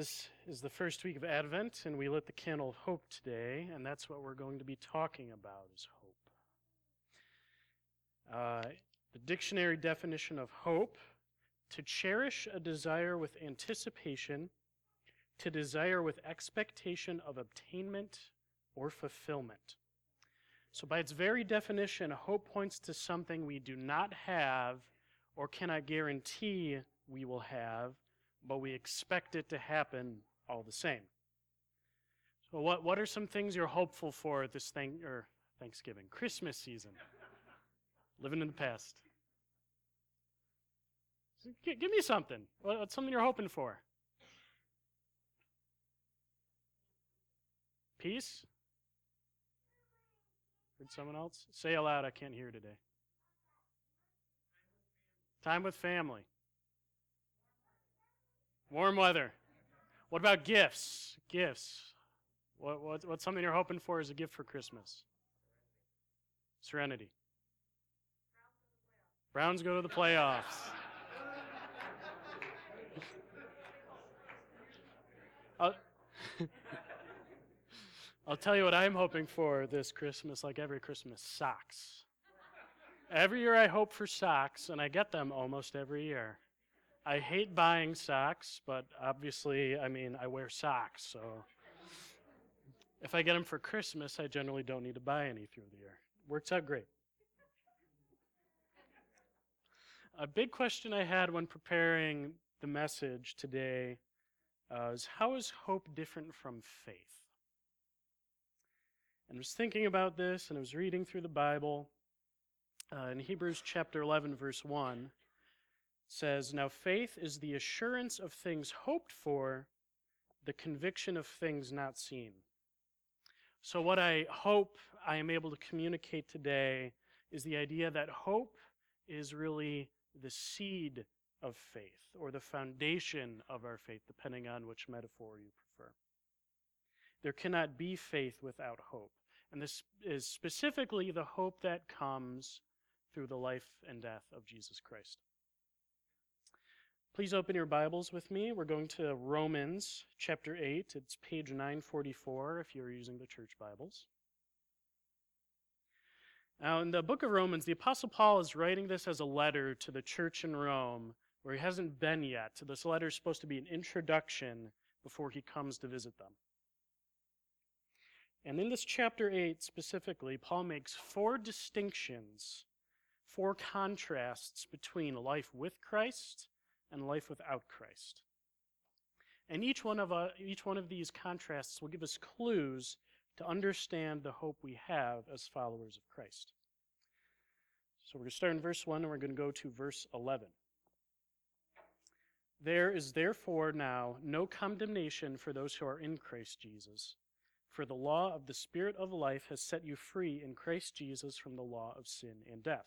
This is the first week of Advent, and we lit the candle of hope today, and that's what we're going to be talking about is hope. Uh, the dictionary definition of hope to cherish a desire with anticipation, to desire with expectation of obtainment or fulfillment. So, by its very definition, hope points to something we do not have or cannot guarantee we will have but we expect it to happen all the same. So, what, what are some things you're hopeful for this thing, or Thanksgiving, Christmas season? Living in the past. Give me something. What's something you're hoping for? Peace? Heard someone else? Say aloud, I can't hear today. Time with family. Warm weather. What about gifts? Gifts. What, what, what's something you're hoping for as a gift for Christmas? Serenity. Browns go to the playoffs. I'll, I'll tell you what I'm hoping for this Christmas, like every Christmas socks. Every year I hope for socks, and I get them almost every year. I hate buying socks, but obviously, I mean, I wear socks, so if I get them for Christmas, I generally don't need to buy any through the year. Works out great. A big question I had when preparing the message today uh, is how is hope different from faith? And I was thinking about this and I was reading through the Bible. Uh, in Hebrews chapter 11, verse 1, says, Now faith is the assurance of things hoped for, the conviction of things not seen. So, what I hope I am able to communicate today is the idea that hope is really the seed of faith or the foundation of our faith, depending on which metaphor you prefer. There cannot be faith without hope. And this is specifically the hope that comes through the life and death of Jesus Christ. Please open your Bibles with me. We're going to Romans chapter 8. It's page 944 if you're using the church Bibles. Now, in the book of Romans, the Apostle Paul is writing this as a letter to the church in Rome where he hasn't been yet. So, this letter is supposed to be an introduction before he comes to visit them. And in this chapter 8 specifically, Paul makes four distinctions, four contrasts between life with Christ and life without Christ. And each one of, uh, each one of these contrasts will give us clues to understand the hope we have as followers of Christ. So we're going to start in verse 1 and we're going to go to verse 11. There is therefore now no condemnation for those who are in Christ Jesus. For the law of the Spirit of life has set you free in Christ Jesus from the law of sin and death.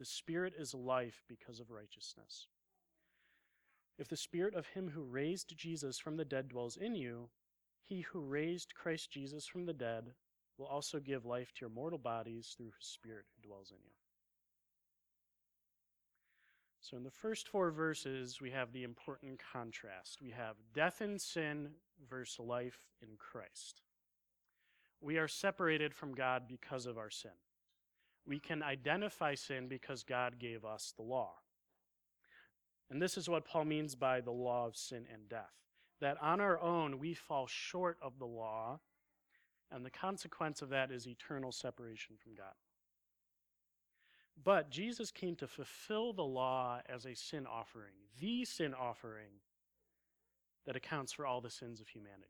the Spirit is life because of righteousness. If the Spirit of him who raised Jesus from the dead dwells in you, he who raised Christ Jesus from the dead will also give life to your mortal bodies through his Spirit who dwells in you. So, in the first four verses, we have the important contrast. We have death in sin versus life in Christ. We are separated from God because of our sin. We can identify sin because God gave us the law. And this is what Paul means by the law of sin and death. that on our own we fall short of the law, and the consequence of that is eternal separation from God. But Jesus came to fulfill the law as a sin offering, the sin offering that accounts for all the sins of humanity.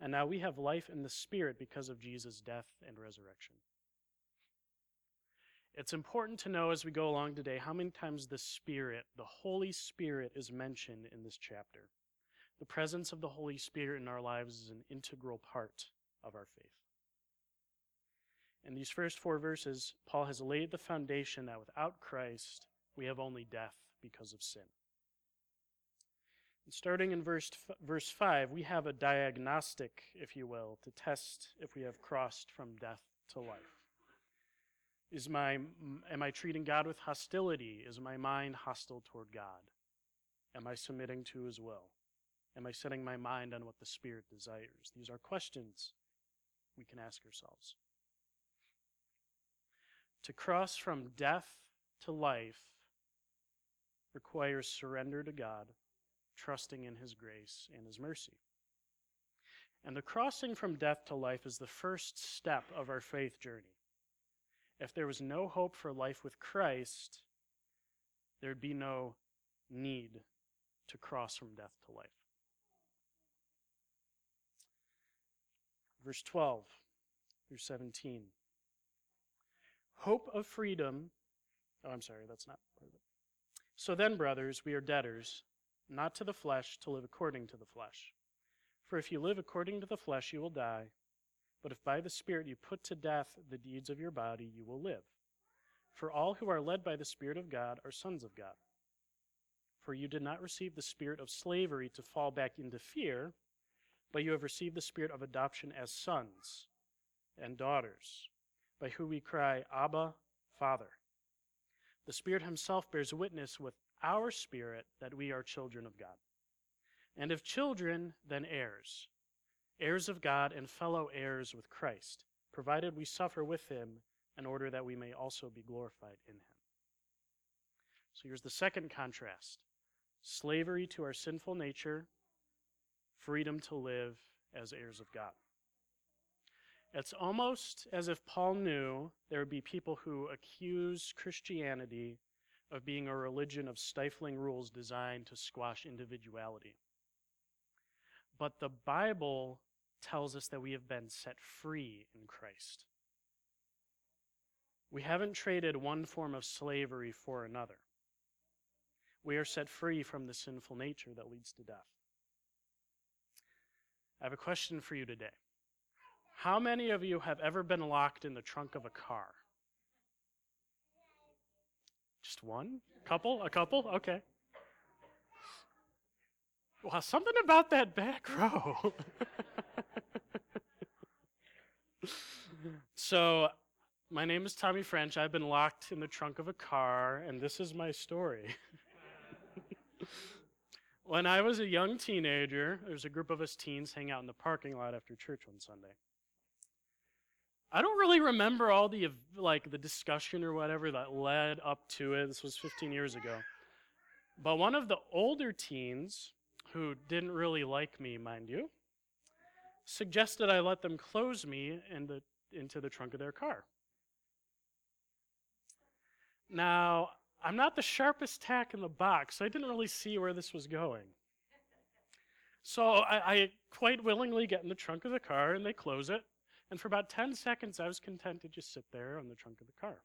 And now we have life in the Spirit because of Jesus' death and resurrection. It's important to know as we go along today how many times the Spirit, the Holy Spirit, is mentioned in this chapter. The presence of the Holy Spirit in our lives is an integral part of our faith. In these first four verses, Paul has laid the foundation that without Christ, we have only death because of sin. And starting in verse, verse 5, we have a diagnostic, if you will, to test if we have crossed from death to life. Is my, am I treating God with hostility? Is my mind hostile toward God? Am I submitting to his will? Am I setting my mind on what the Spirit desires? These are questions we can ask ourselves. To cross from death to life requires surrender to God, trusting in His grace and His mercy. And the crossing from death to life is the first step of our faith journey. If there was no hope for life with Christ, there'd be no need to cross from death to life. Verse 12 through 17. Hope of freedom. Oh, I'm sorry, that's not part of it. So then, brothers, we are debtors, not to the flesh, to live according to the flesh. For if you live according to the flesh, you will die. But if by the Spirit you put to death the deeds of your body, you will live. For all who are led by the Spirit of God are sons of God. For you did not receive the spirit of slavery to fall back into fear, but you have received the spirit of adoption as sons and daughters, by whom we cry, Abba, Father. The Spirit Himself bears witness with our spirit that we are children of God. And if children, then heirs heirs of God and fellow heirs with Christ, provided we suffer with him in order that we may also be glorified in him. So here's the second contrast slavery to our sinful nature, freedom to live as heirs of God. It's almost as if Paul knew there would be people who accuse Christianity of being a religion of stifling rules designed to squash individuality. But the Bible tells us that we have been set free in Christ. We haven't traded one form of slavery for another. We are set free from the sinful nature that leads to death. I have a question for you today. How many of you have ever been locked in the trunk of a car? Just one? Couple? A couple? Okay. Well, something about that back row. so, my name is Tommy French. I've been locked in the trunk of a car, and this is my story. when I was a young teenager, there was a group of us teens hang out in the parking lot after church one Sunday. I don't really remember all the like the discussion or whatever that led up to it. This was 15 years ago. But one of the older teens who didn't really like me, mind you, suggested I let them close me in the, into the trunk of their car. Now, I'm not the sharpest tack in the box, so I didn't really see where this was going. So I, I, quite willingly get in the trunk of the car and they close it. And for about 10 seconds, I was content to just sit there on the trunk of the car.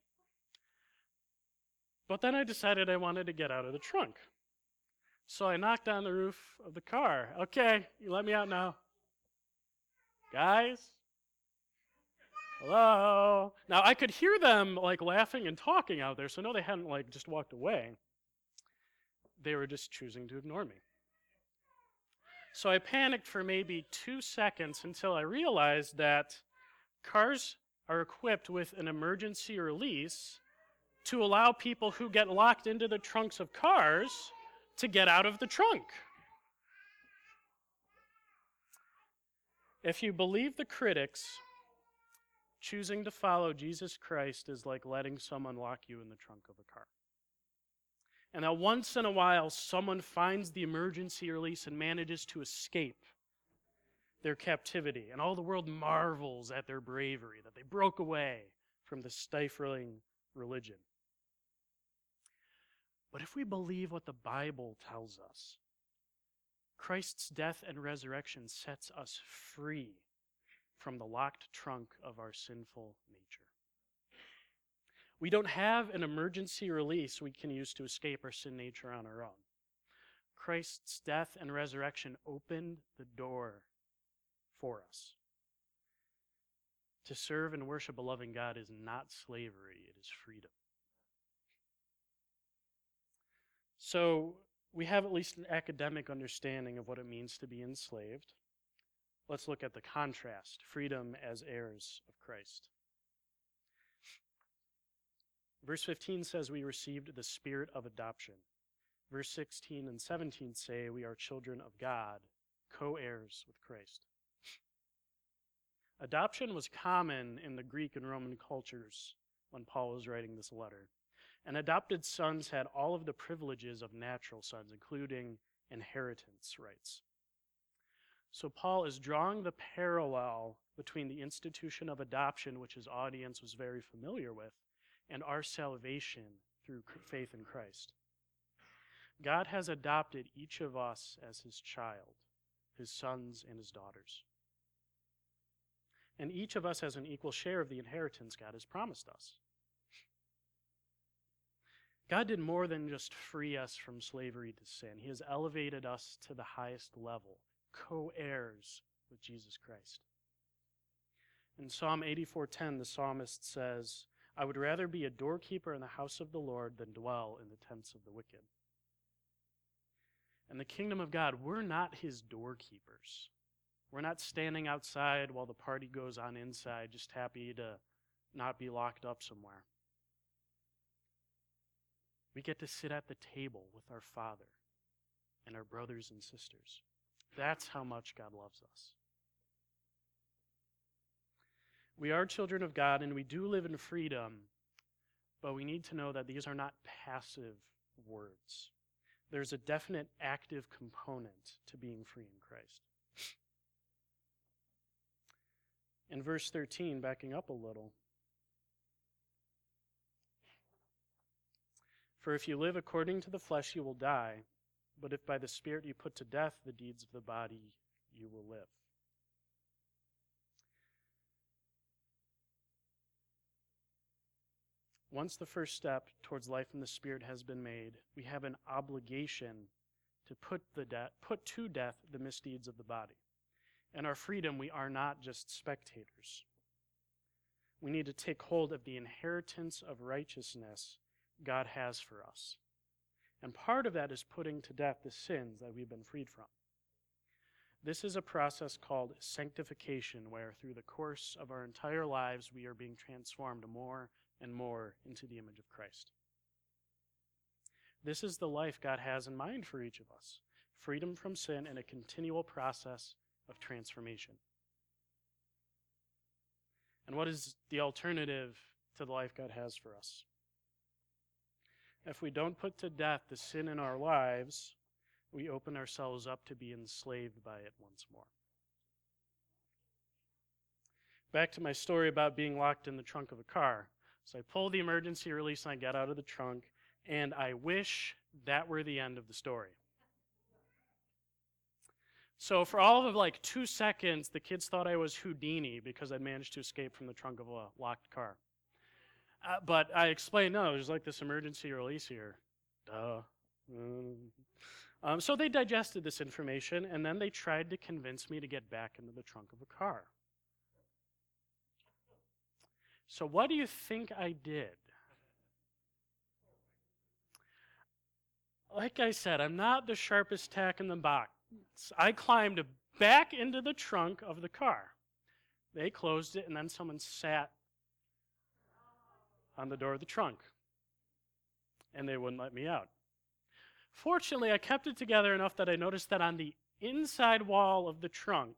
But then I decided I wanted to get out of the trunk. So I knocked on the roof of the car. Okay, you let me out now. Guys? Hello? Now I could hear them like laughing and talking out there, so no, they hadn't like just walked away. They were just choosing to ignore me. So I panicked for maybe two seconds until I realized that cars are equipped with an emergency release to allow people who get locked into the trunks of cars to get out of the trunk. If you believe the critics, choosing to follow Jesus Christ is like letting someone lock you in the trunk of a car. and that once in a while someone finds the emergency release and manages to escape their captivity. And all the world marvels at their bravery, that they broke away from the stifling religion. But if we believe what the Bible tells us, Christ's death and resurrection sets us free from the locked trunk of our sinful nature. We don't have an emergency release we can use to escape our sin nature on our own. Christ's death and resurrection opened the door for us. To serve and worship a loving God is not slavery, it is freedom. So, we have at least an academic understanding of what it means to be enslaved. Let's look at the contrast freedom as heirs of Christ. Verse 15 says we received the spirit of adoption. Verse 16 and 17 say we are children of God, co heirs with Christ. Adoption was common in the Greek and Roman cultures when Paul was writing this letter. And adopted sons had all of the privileges of natural sons, including inheritance rights. So Paul is drawing the parallel between the institution of adoption, which his audience was very familiar with, and our salvation through faith in Christ. God has adopted each of us as his child, his sons and his daughters. And each of us has an equal share of the inheritance God has promised us. God did more than just free us from slavery to sin. He has elevated us to the highest level, co heirs with Jesus Christ. In Psalm 84:10, the psalmist says, I would rather be a doorkeeper in the house of the Lord than dwell in the tents of the wicked. In the kingdom of God, we're not his doorkeepers. We're not standing outside while the party goes on inside, just happy to not be locked up somewhere. We get to sit at the table with our Father and our brothers and sisters. That's how much God loves us. We are children of God and we do live in freedom, but we need to know that these are not passive words. There's a definite active component to being free in Christ. In verse 13, backing up a little, For if you live according to the flesh, you will die, but if by the Spirit you put to death the deeds of the body, you will live. Once the first step towards life in the Spirit has been made, we have an obligation to put, the de- put to death the misdeeds of the body. In our freedom, we are not just spectators. We need to take hold of the inheritance of righteousness God has for us. And part of that is putting to death the sins that we've been freed from. This is a process called sanctification, where through the course of our entire lives we are being transformed more and more into the image of Christ. This is the life God has in mind for each of us freedom from sin and a continual process of transformation. And what is the alternative to the life God has for us? If we don't put to death the sin in our lives, we open ourselves up to be enslaved by it once more. Back to my story about being locked in the trunk of a car. So I pull the emergency release and I get out of the trunk, and I wish that were the end of the story. So for all of like two seconds, the kids thought I was Houdini because I'd managed to escape from the trunk of a locked car. Uh, but I explained, no, there's like this emergency release here. Duh. Mm. Um, so they digested this information, and then they tried to convince me to get back into the trunk of a car. So, what do you think I did? Like I said, I'm not the sharpest tack in the box. I climbed back into the trunk of the car. They closed it, and then someone sat on the door of the trunk, and they wouldn't let me out. Fortunately, I kept it together enough that I noticed that on the inside wall of the trunk,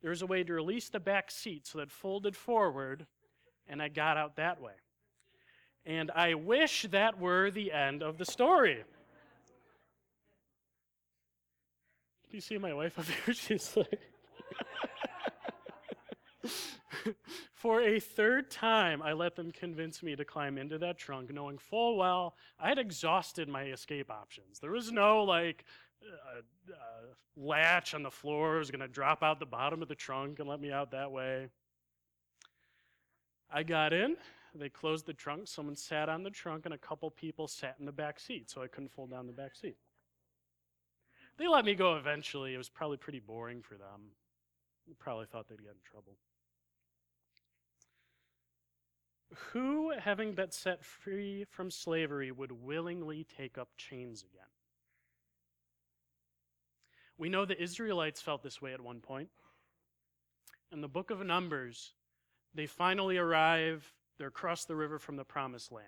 there was a way to release the back seat so that folded forward, and I got out that way. And I wish that were the end of the story. Do you see my wife up here? She's like. For a third time, I let them convince me to climb into that trunk, knowing full well I had exhausted my escape options. There was no, like, uh, uh, latch on the floor was going to drop out the bottom of the trunk and let me out that way. I got in. They closed the trunk. Someone sat on the trunk, and a couple people sat in the back seat, so I couldn't fold down the back seat. They let me go eventually. It was probably pretty boring for them. They probably thought they'd get in trouble. Who, having been set free from slavery, would willingly take up chains again? We know the Israelites felt this way at one point. In the book of Numbers, they finally arrive, they're across the river from the promised land.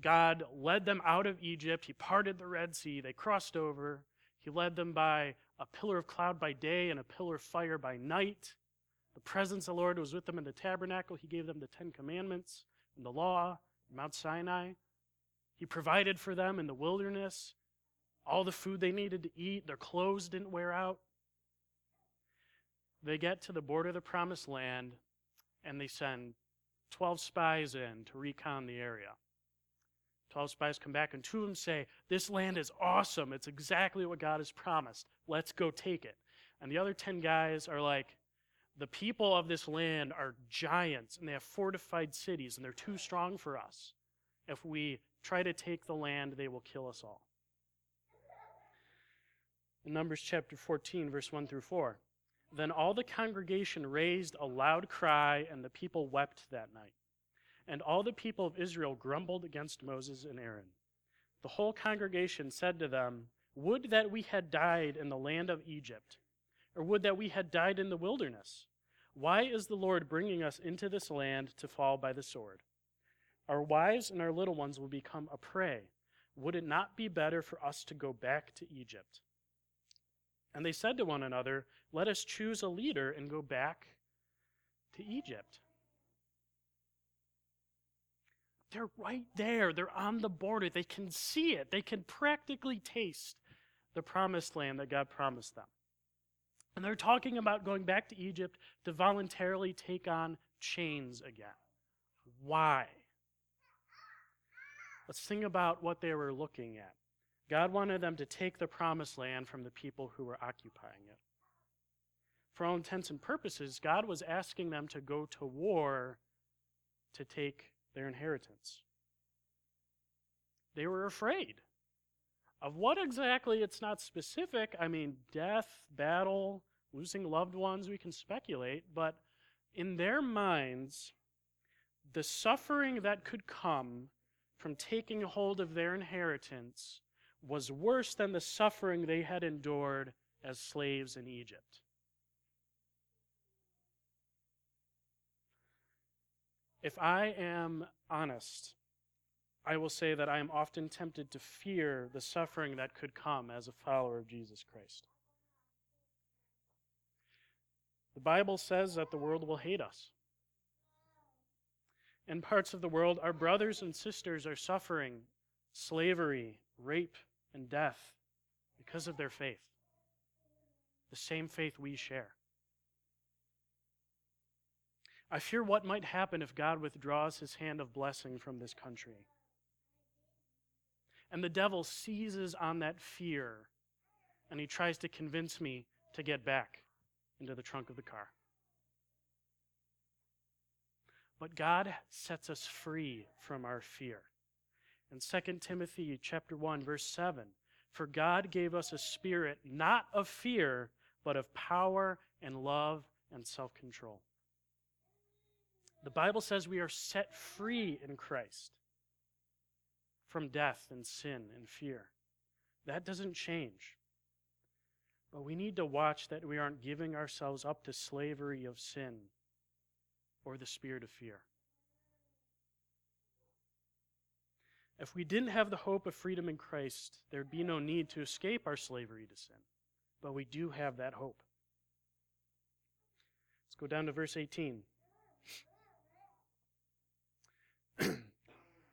God led them out of Egypt. He parted the Red Sea. They crossed over. He led them by a pillar of cloud by day and a pillar of fire by night. The presence of the Lord was with them in the tabernacle. He gave them the Ten Commandments and the law, Mount Sinai. He provided for them in the wilderness all the food they needed to eat. Their clothes didn't wear out. They get to the border of the promised land and they send 12 spies in to recon the area. 12 spies come back, and two of them say, This land is awesome. It's exactly what God has promised. Let's go take it. And the other 10 guys are like, The people of this land are giants, and they have fortified cities, and they're too strong for us. If we try to take the land, they will kill us all. In Numbers chapter 14, verse 1 through 4. Then all the congregation raised a loud cry, and the people wept that night. And all the people of Israel grumbled against Moses and Aaron. The whole congregation said to them, Would that we had died in the land of Egypt, or would that we had died in the wilderness. Why is the Lord bringing us into this land to fall by the sword? Our wives and our little ones will become a prey. Would it not be better for us to go back to Egypt? And they said to one another, Let us choose a leader and go back to Egypt. They're right there. They're on the border. They can see it. They can practically taste the promised land that God promised them. And they're talking about going back to Egypt to voluntarily take on chains again. Why? Let's think about what they were looking at. God wanted them to take the promised land from the people who were occupying it. For all intents and purposes, God was asking them to go to war to take their inheritance. They were afraid. Of what exactly, it's not specific. I mean, death, battle, losing loved ones, we can speculate, but in their minds, the suffering that could come from taking hold of their inheritance was worse than the suffering they had endured as slaves in Egypt. If I am honest, I will say that I am often tempted to fear the suffering that could come as a follower of Jesus Christ. The Bible says that the world will hate us. In parts of the world, our brothers and sisters are suffering slavery, rape, and death because of their faith, the same faith we share. I fear what might happen if God withdraws his hand of blessing from this country. And the devil seizes on that fear and he tries to convince me to get back into the trunk of the car. But God sets us free from our fear. In 2 Timothy chapter 1 verse 7, for God gave us a spirit not of fear, but of power and love and self-control. The Bible says we are set free in Christ from death and sin and fear. That doesn't change. But we need to watch that we aren't giving ourselves up to slavery of sin or the spirit of fear. If we didn't have the hope of freedom in Christ, there'd be no need to escape our slavery to sin. But we do have that hope. Let's go down to verse 18.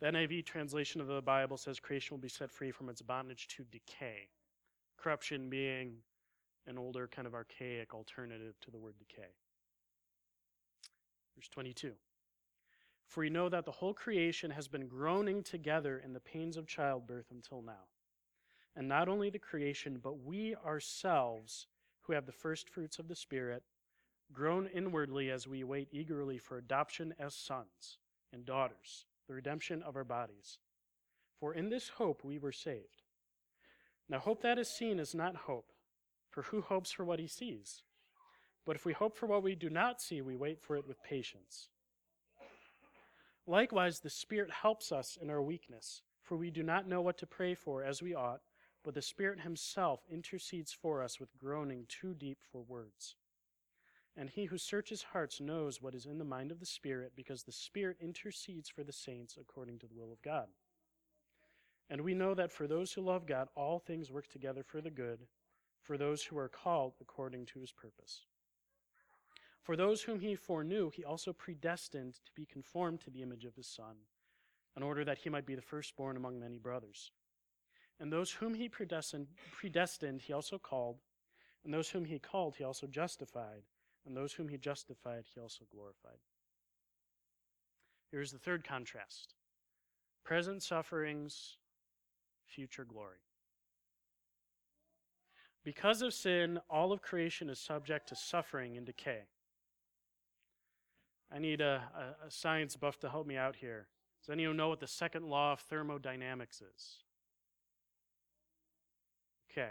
The NIV translation of the Bible says creation will be set free from its bondage to decay, corruption being an older, kind of archaic alternative to the word decay. Verse 22. For we know that the whole creation has been groaning together in the pains of childbirth until now. And not only the creation, but we ourselves, who have the first fruits of the Spirit, groan inwardly as we wait eagerly for adoption as sons and daughters, the redemption of our bodies. For in this hope we were saved. Now, hope that is seen is not hope, for who hopes for what he sees? But if we hope for what we do not see, we wait for it with patience. Likewise, the Spirit helps us in our weakness, for we do not know what to pray for as we ought, but the Spirit Himself intercedes for us with groaning too deep for words. And He who searches hearts knows what is in the mind of the Spirit, because the Spirit intercedes for the saints according to the will of God. And we know that for those who love God, all things work together for the good, for those who are called according to His purpose. For those whom he foreknew, he also predestined to be conformed to the image of his Son, in order that he might be the firstborn among many brothers. And those whom he predestined, predestined, he also called. And those whom he called, he also justified. And those whom he justified, he also glorified. Here's the third contrast present sufferings, future glory. Because of sin, all of creation is subject to suffering and decay. I need a, a, a, science buff to help me out here. Does anyone know what the second law of thermodynamics is? Okay.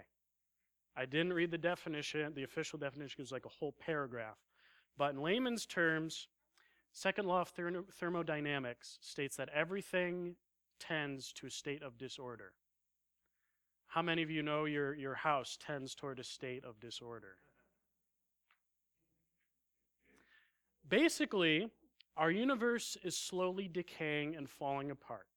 I didn't read the definition. The official definition is like a whole paragraph. But in layman's terms, second law of thermodynamics states that everything tends to a state of disorder. How many of you know your, your house tends toward a state of disorder? Basically, our universe is slowly decaying and falling apart.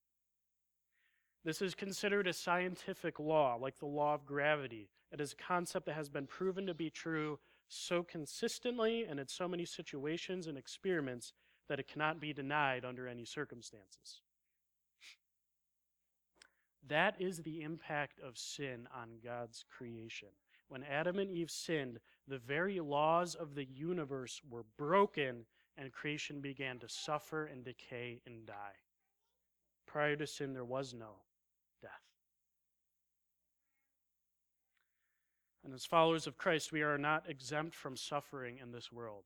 This is considered a scientific law, like the law of gravity. It is a concept that has been proven to be true so consistently and in so many situations and experiments that it cannot be denied under any circumstances. That is the impact of sin on God's creation. When Adam and Eve sinned, the very laws of the universe were broken and creation began to suffer and decay and die. Prior to sin, there was no death. And as followers of Christ, we are not exempt from suffering in this world.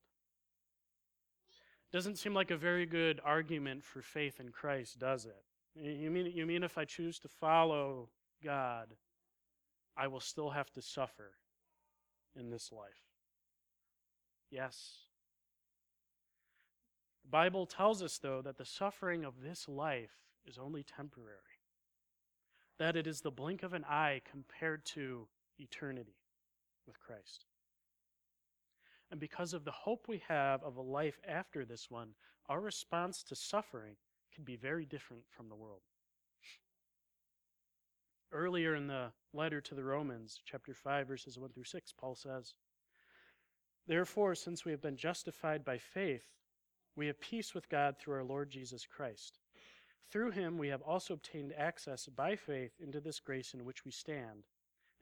Doesn't seem like a very good argument for faith in Christ, does it? You mean, you mean if I choose to follow God, I will still have to suffer in this life. Yes. The Bible tells us, though, that the suffering of this life is only temporary, that it is the blink of an eye compared to eternity with Christ. And because of the hope we have of a life after this one, our response to suffering can be very different from the world. Earlier in the letter to the Romans, chapter 5, verses 1 through 6, Paul says, Therefore, since we have been justified by faith, we have peace with God through our Lord Jesus Christ. Through him we have also obtained access by faith into this grace in which we stand,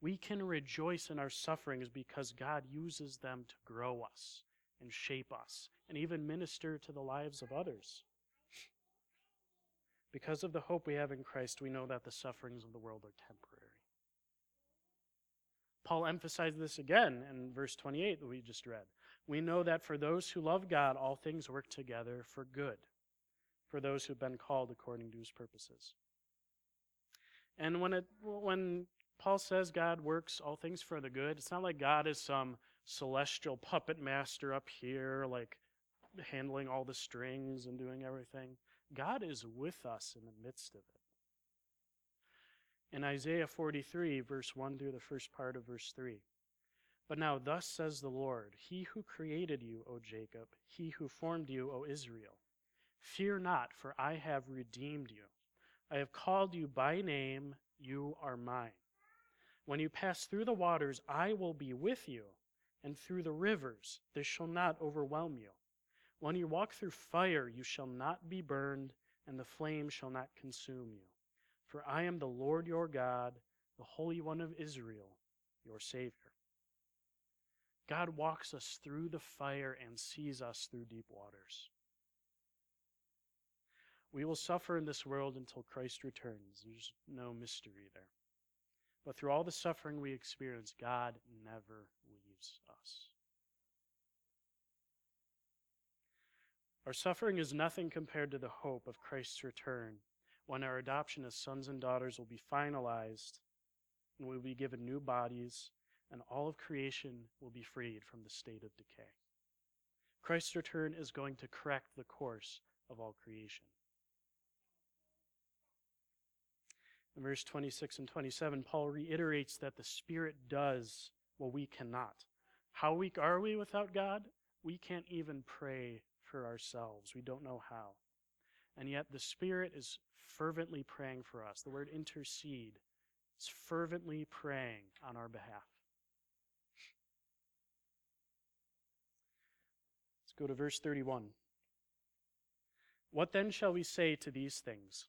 We can rejoice in our sufferings because God uses them to grow us and shape us and even minister to the lives of others. Because of the hope we have in Christ, we know that the sufferings of the world are temporary. Paul emphasized this again in verse 28 that we just read. we know that for those who love God, all things work together for good, for those who've been called according to his purposes. And when it when Paul says God works all things for the good, it's not like God is some celestial puppet master up here, like handling all the strings and doing everything. God is with us in the midst of it. In Isaiah 43, verse 1 through the first part of verse 3. But now, thus says the Lord, He who created you, O Jacob, He who formed you, O Israel. Fear not, for I have redeemed you. I have called you by name, you are mine. When you pass through the waters, I will be with you, and through the rivers, they shall not overwhelm you. When you walk through fire, you shall not be burned, and the flame shall not consume you. For I am the Lord your God, the Holy One of Israel, your Savior. God walks us through the fire and sees us through deep waters. We will suffer in this world until Christ returns. There's no mystery there. But through all the suffering we experience, God never leaves us. Our suffering is nothing compared to the hope of Christ's return when our adoption as sons and daughters will be finalized and we will be given new bodies and all of creation will be freed from the state of decay. Christ's return is going to correct the course of all creation. In verse 26 and 27, Paul reiterates that the Spirit does what we cannot. How weak are we without God? We can't even pray for ourselves. We don't know how. And yet the Spirit is fervently praying for us. The word intercede is fervently praying on our behalf. Let's go to verse 31. What then shall we say to these things?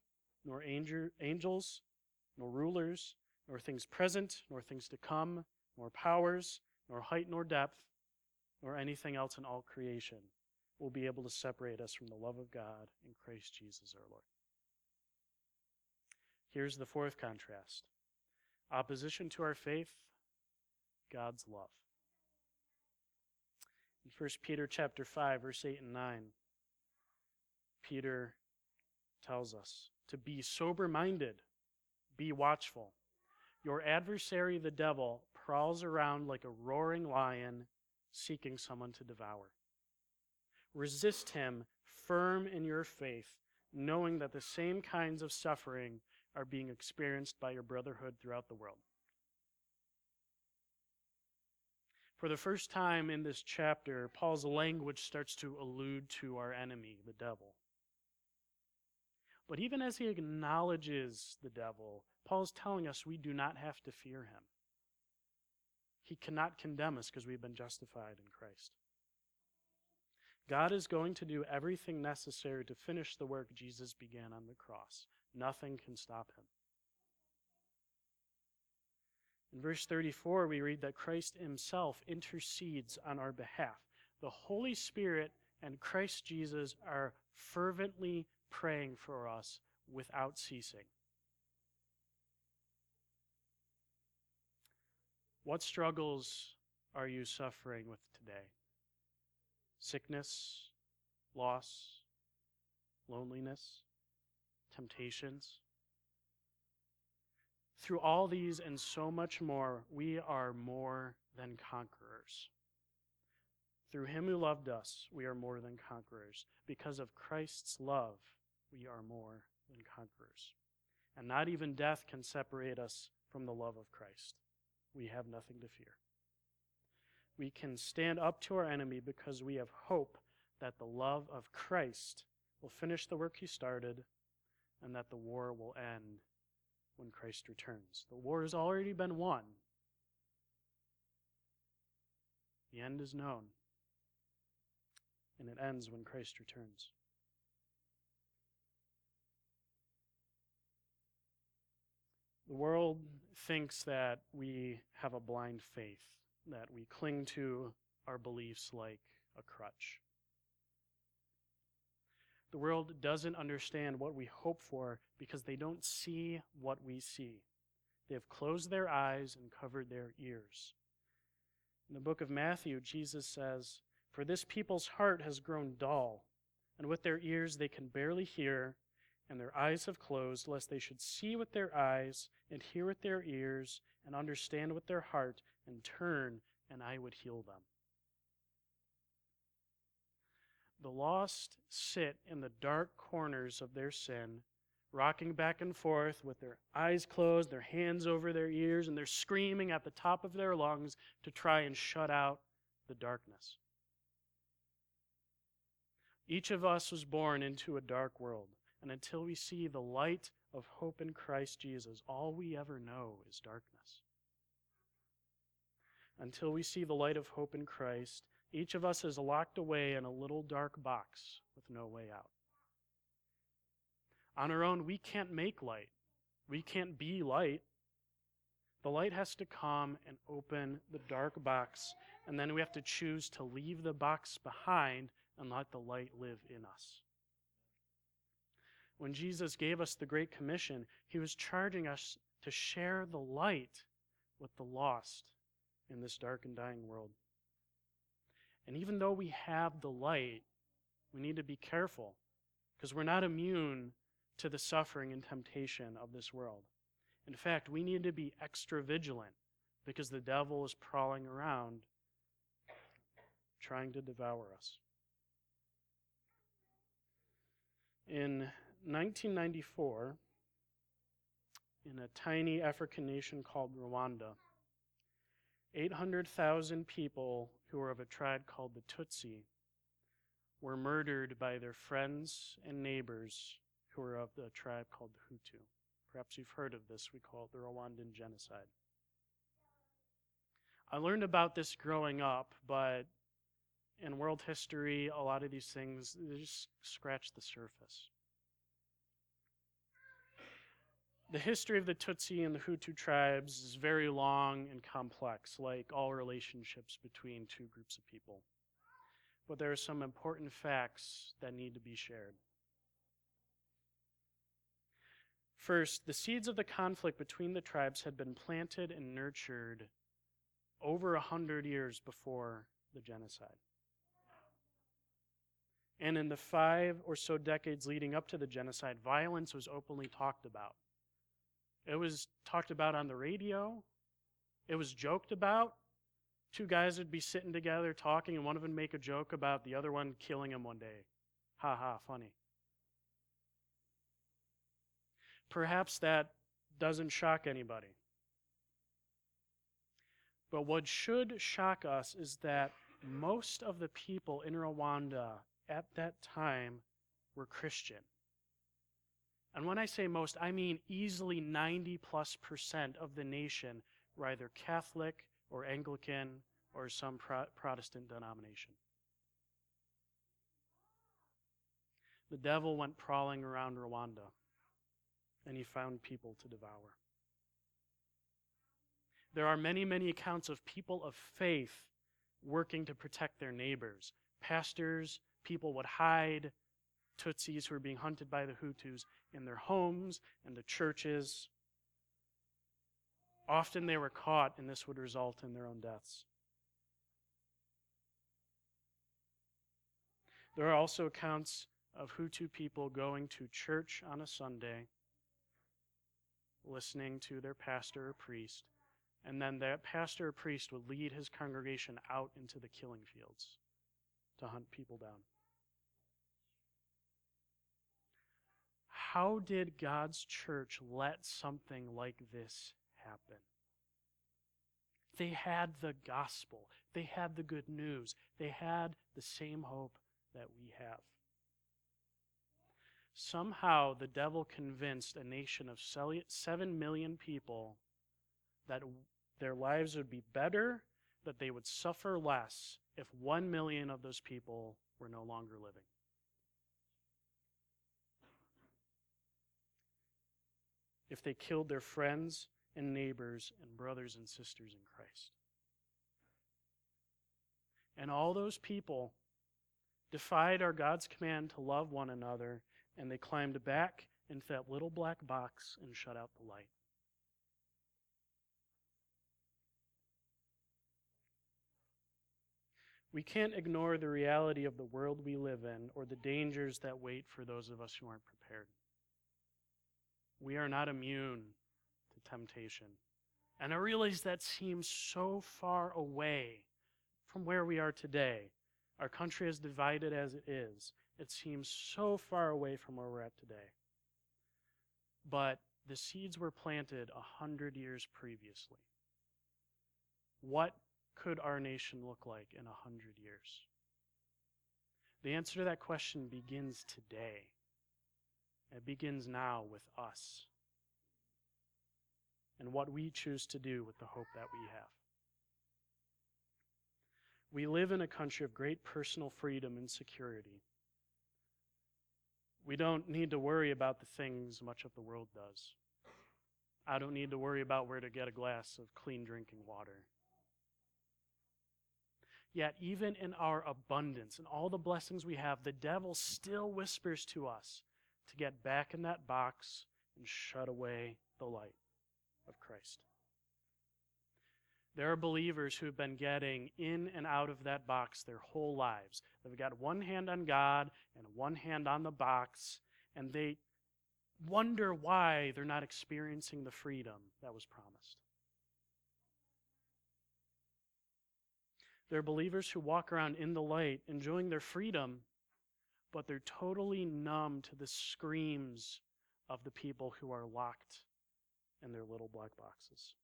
nor angels, nor rulers, nor things present, nor things to come, nor powers, nor height, nor depth, nor anything else in all creation will be able to separate us from the love of God in Christ Jesus our Lord. Here's the fourth contrast opposition to our faith, God's love. In 1 Peter chapter 5 verse 8 and 9, Peter tells us to be sober minded, be watchful. Your adversary, the devil, prowls around like a roaring lion seeking someone to devour. Resist him firm in your faith, knowing that the same kinds of suffering are being experienced by your brotherhood throughout the world. For the first time in this chapter, Paul's language starts to allude to our enemy, the devil. But even as he acknowledges the devil, Paul is telling us we do not have to fear him. He cannot condemn us because we've been justified in Christ. God is going to do everything necessary to finish the work Jesus began on the cross. Nothing can stop him. In verse 34, we read that Christ himself intercedes on our behalf. The Holy Spirit and Christ Jesus are fervently praying for us without ceasing. What struggles are you suffering with today? Sickness, loss, loneliness, temptations? Through all these and so much more, we are more than conquerors Through him who loved us, we are more than conquerors. Because of Christ's love, we are more than conquerors. And not even death can separate us from the love of Christ. We have nothing to fear. We can stand up to our enemy because we have hope that the love of Christ will finish the work he started and that the war will end when Christ returns. The war has already been won. The end is known, and it ends when Christ returns. The world thinks that we have a blind faith, that we cling to our beliefs like a crutch. The world doesn't understand what we hope for because they don't see what we see. They have closed their eyes and covered their ears. In the book of Matthew, Jesus says, For this people's heart has grown dull, and with their ears they can barely hear, and their eyes have closed, lest they should see with their eyes, and hear with their ears, and understand with their heart, and turn, and I would heal them. The lost sit in the dark corners of their sin, rocking back and forth with their eyes closed, their hands over their ears, and they're screaming at the top of their lungs to try and shut out the darkness. Each of us was born into a dark world, and until we see the light of hope in Christ Jesus, all we ever know is darkness. Until we see the light of hope in Christ, each of us is locked away in a little dark box with no way out. On our own, we can't make light. We can't be light. The light has to come and open the dark box, and then we have to choose to leave the box behind and let the light live in us. When Jesus gave us the Great Commission, he was charging us to share the light with the lost in this dark and dying world. And even though we have the light, we need to be careful because we're not immune to the suffering and temptation of this world. In fact, we need to be extra vigilant because the devil is prowling around trying to devour us. In 1994, in a tiny African nation called Rwanda, 800,000 people who were of a tribe called the Tutsi were murdered by their friends and neighbors who were of the tribe called the Hutu. Perhaps you've heard of this. We call it the Rwandan genocide. I learned about this growing up, but in world history, a lot of these things just scratch the surface. The history of the Tutsi and the Hutu tribes is very long and complex, like all relationships between two groups of people. But there are some important facts that need to be shared. First, the seeds of the conflict between the tribes had been planted and nurtured over a hundred years before the genocide. And in the five or so decades leading up to the genocide, violence was openly talked about. It was talked about on the radio. It was joked about. Two guys would be sitting together talking, and one of them make a joke about the other one killing him one day. Ha ha, funny. Perhaps that doesn't shock anybody. But what should shock us is that most of the people in Rwanda at that time were Christian. And when I say most, I mean easily 90 plus percent of the nation were either Catholic or Anglican or some Pro- Protestant denomination. The devil went prowling around Rwanda and he found people to devour. There are many, many accounts of people of faith working to protect their neighbors. Pastors, people would hide Tutsis who were being hunted by the Hutus in their homes and the churches. Often they were caught, and this would result in their own deaths. There are also accounts of Hutu people going to church on a Sunday, listening to their pastor or priest, and then that pastor or priest would lead his congregation out into the killing fields to hunt people down. How did God's church let something like this happen? They had the gospel, they had the good news, they had the same hope that we have. Somehow the devil convinced a nation of 7 million people that their lives would be better, that they would suffer less if 1 million of those people were no longer living. If they killed their friends and neighbors and brothers and sisters in Christ. And all those people defied our God's command to love one another, and they climbed back into that little black box and shut out the light. We can't ignore the reality of the world we live in or the dangers that wait for those of us who aren't prepared. We are not immune to temptation. And I realize that seems so far away from where we are today. Our country is divided as it is. It seems so far away from where we're at today. But the seeds were planted a hundred years previously. What could our nation look like in a hundred years? The answer to that question begins today. It begins now with us and what we choose to do with the hope that we have. We live in a country of great personal freedom and security. We don't need to worry about the things much of the world does. I don't need to worry about where to get a glass of clean drinking water. Yet, even in our abundance and all the blessings we have, the devil still whispers to us to get back in that box and shut away the light of Christ. There are believers who have been getting in and out of that box their whole lives. They've got one hand on God and one hand on the box, and they wonder why they're not experiencing the freedom that was promised. There are believers who walk around in the light, enjoying their freedom, but they're totally numb to the screams of the people who are locked in their little black boxes.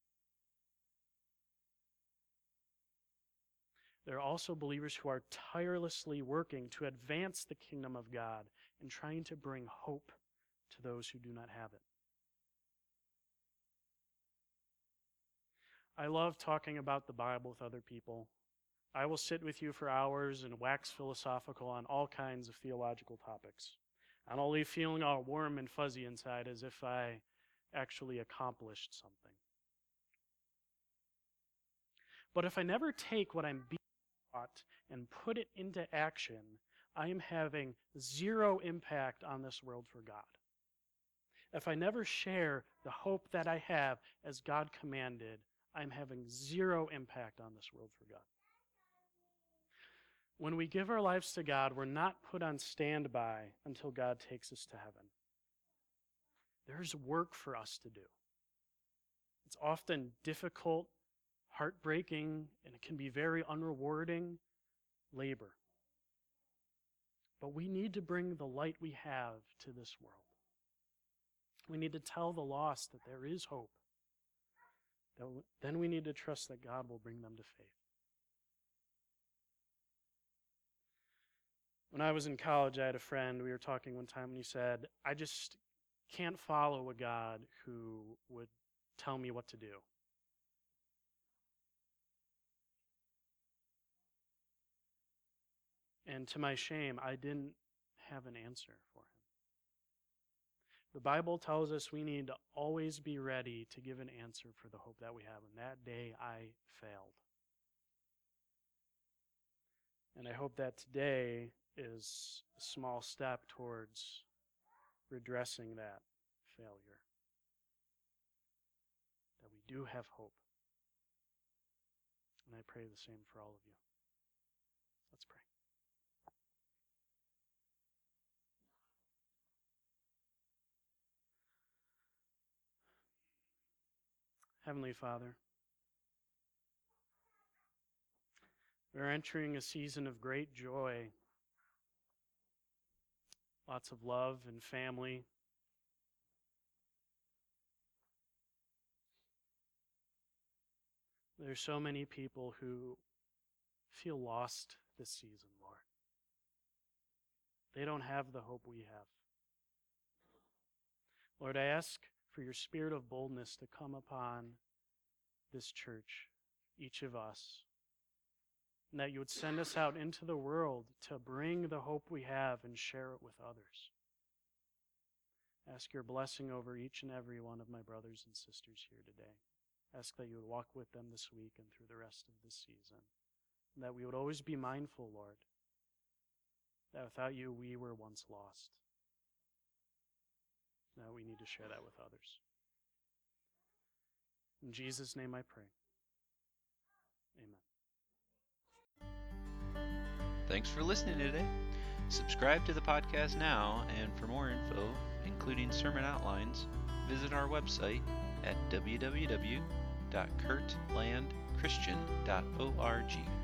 There are also believers who are tirelessly working to advance the kingdom of God and trying to bring hope to those who do not have it. I love talking about the Bible with other people. I will sit with you for hours and wax philosophical on all kinds of theological topics. And I'll leave feeling all warm and fuzzy inside as if I actually accomplished something. But if I never take what I'm being taught and put it into action, I am having zero impact on this world for God. If I never share the hope that I have as God commanded, I'm having zero impact on this world for God. When we give our lives to God, we're not put on standby until God takes us to heaven. There's work for us to do. It's often difficult, heartbreaking, and it can be very unrewarding labor. But we need to bring the light we have to this world. We need to tell the lost that there is hope. Then we need to trust that God will bring them to faith. When I was in college, I had a friend, we were talking one time, and he said, I just can't follow a God who would tell me what to do. And to my shame, I didn't have an answer for him. The Bible tells us we need to always be ready to give an answer for the hope that we have. And that day I failed. And I hope that today is a small step towards redressing that failure. That we do have hope. And I pray the same for all of you. Let's pray. Heavenly Father, We're entering a season of great joy, lots of love and family. There's so many people who feel lost this season, Lord. They don't have the hope we have. Lord, I ask for your spirit of boldness to come upon this church, each of us, and that you would send us out into the world to bring the hope we have and share it with others. Ask your blessing over each and every one of my brothers and sisters here today. Ask that you would walk with them this week and through the rest of this season. And that we would always be mindful, Lord, that without you we were once lost. Now we need to share that with others. In Jesus' name I pray. Amen. Thanks for listening today. Subscribe to the podcast now, and for more info, including sermon outlines, visit our website at www.kurtlandchristian.org.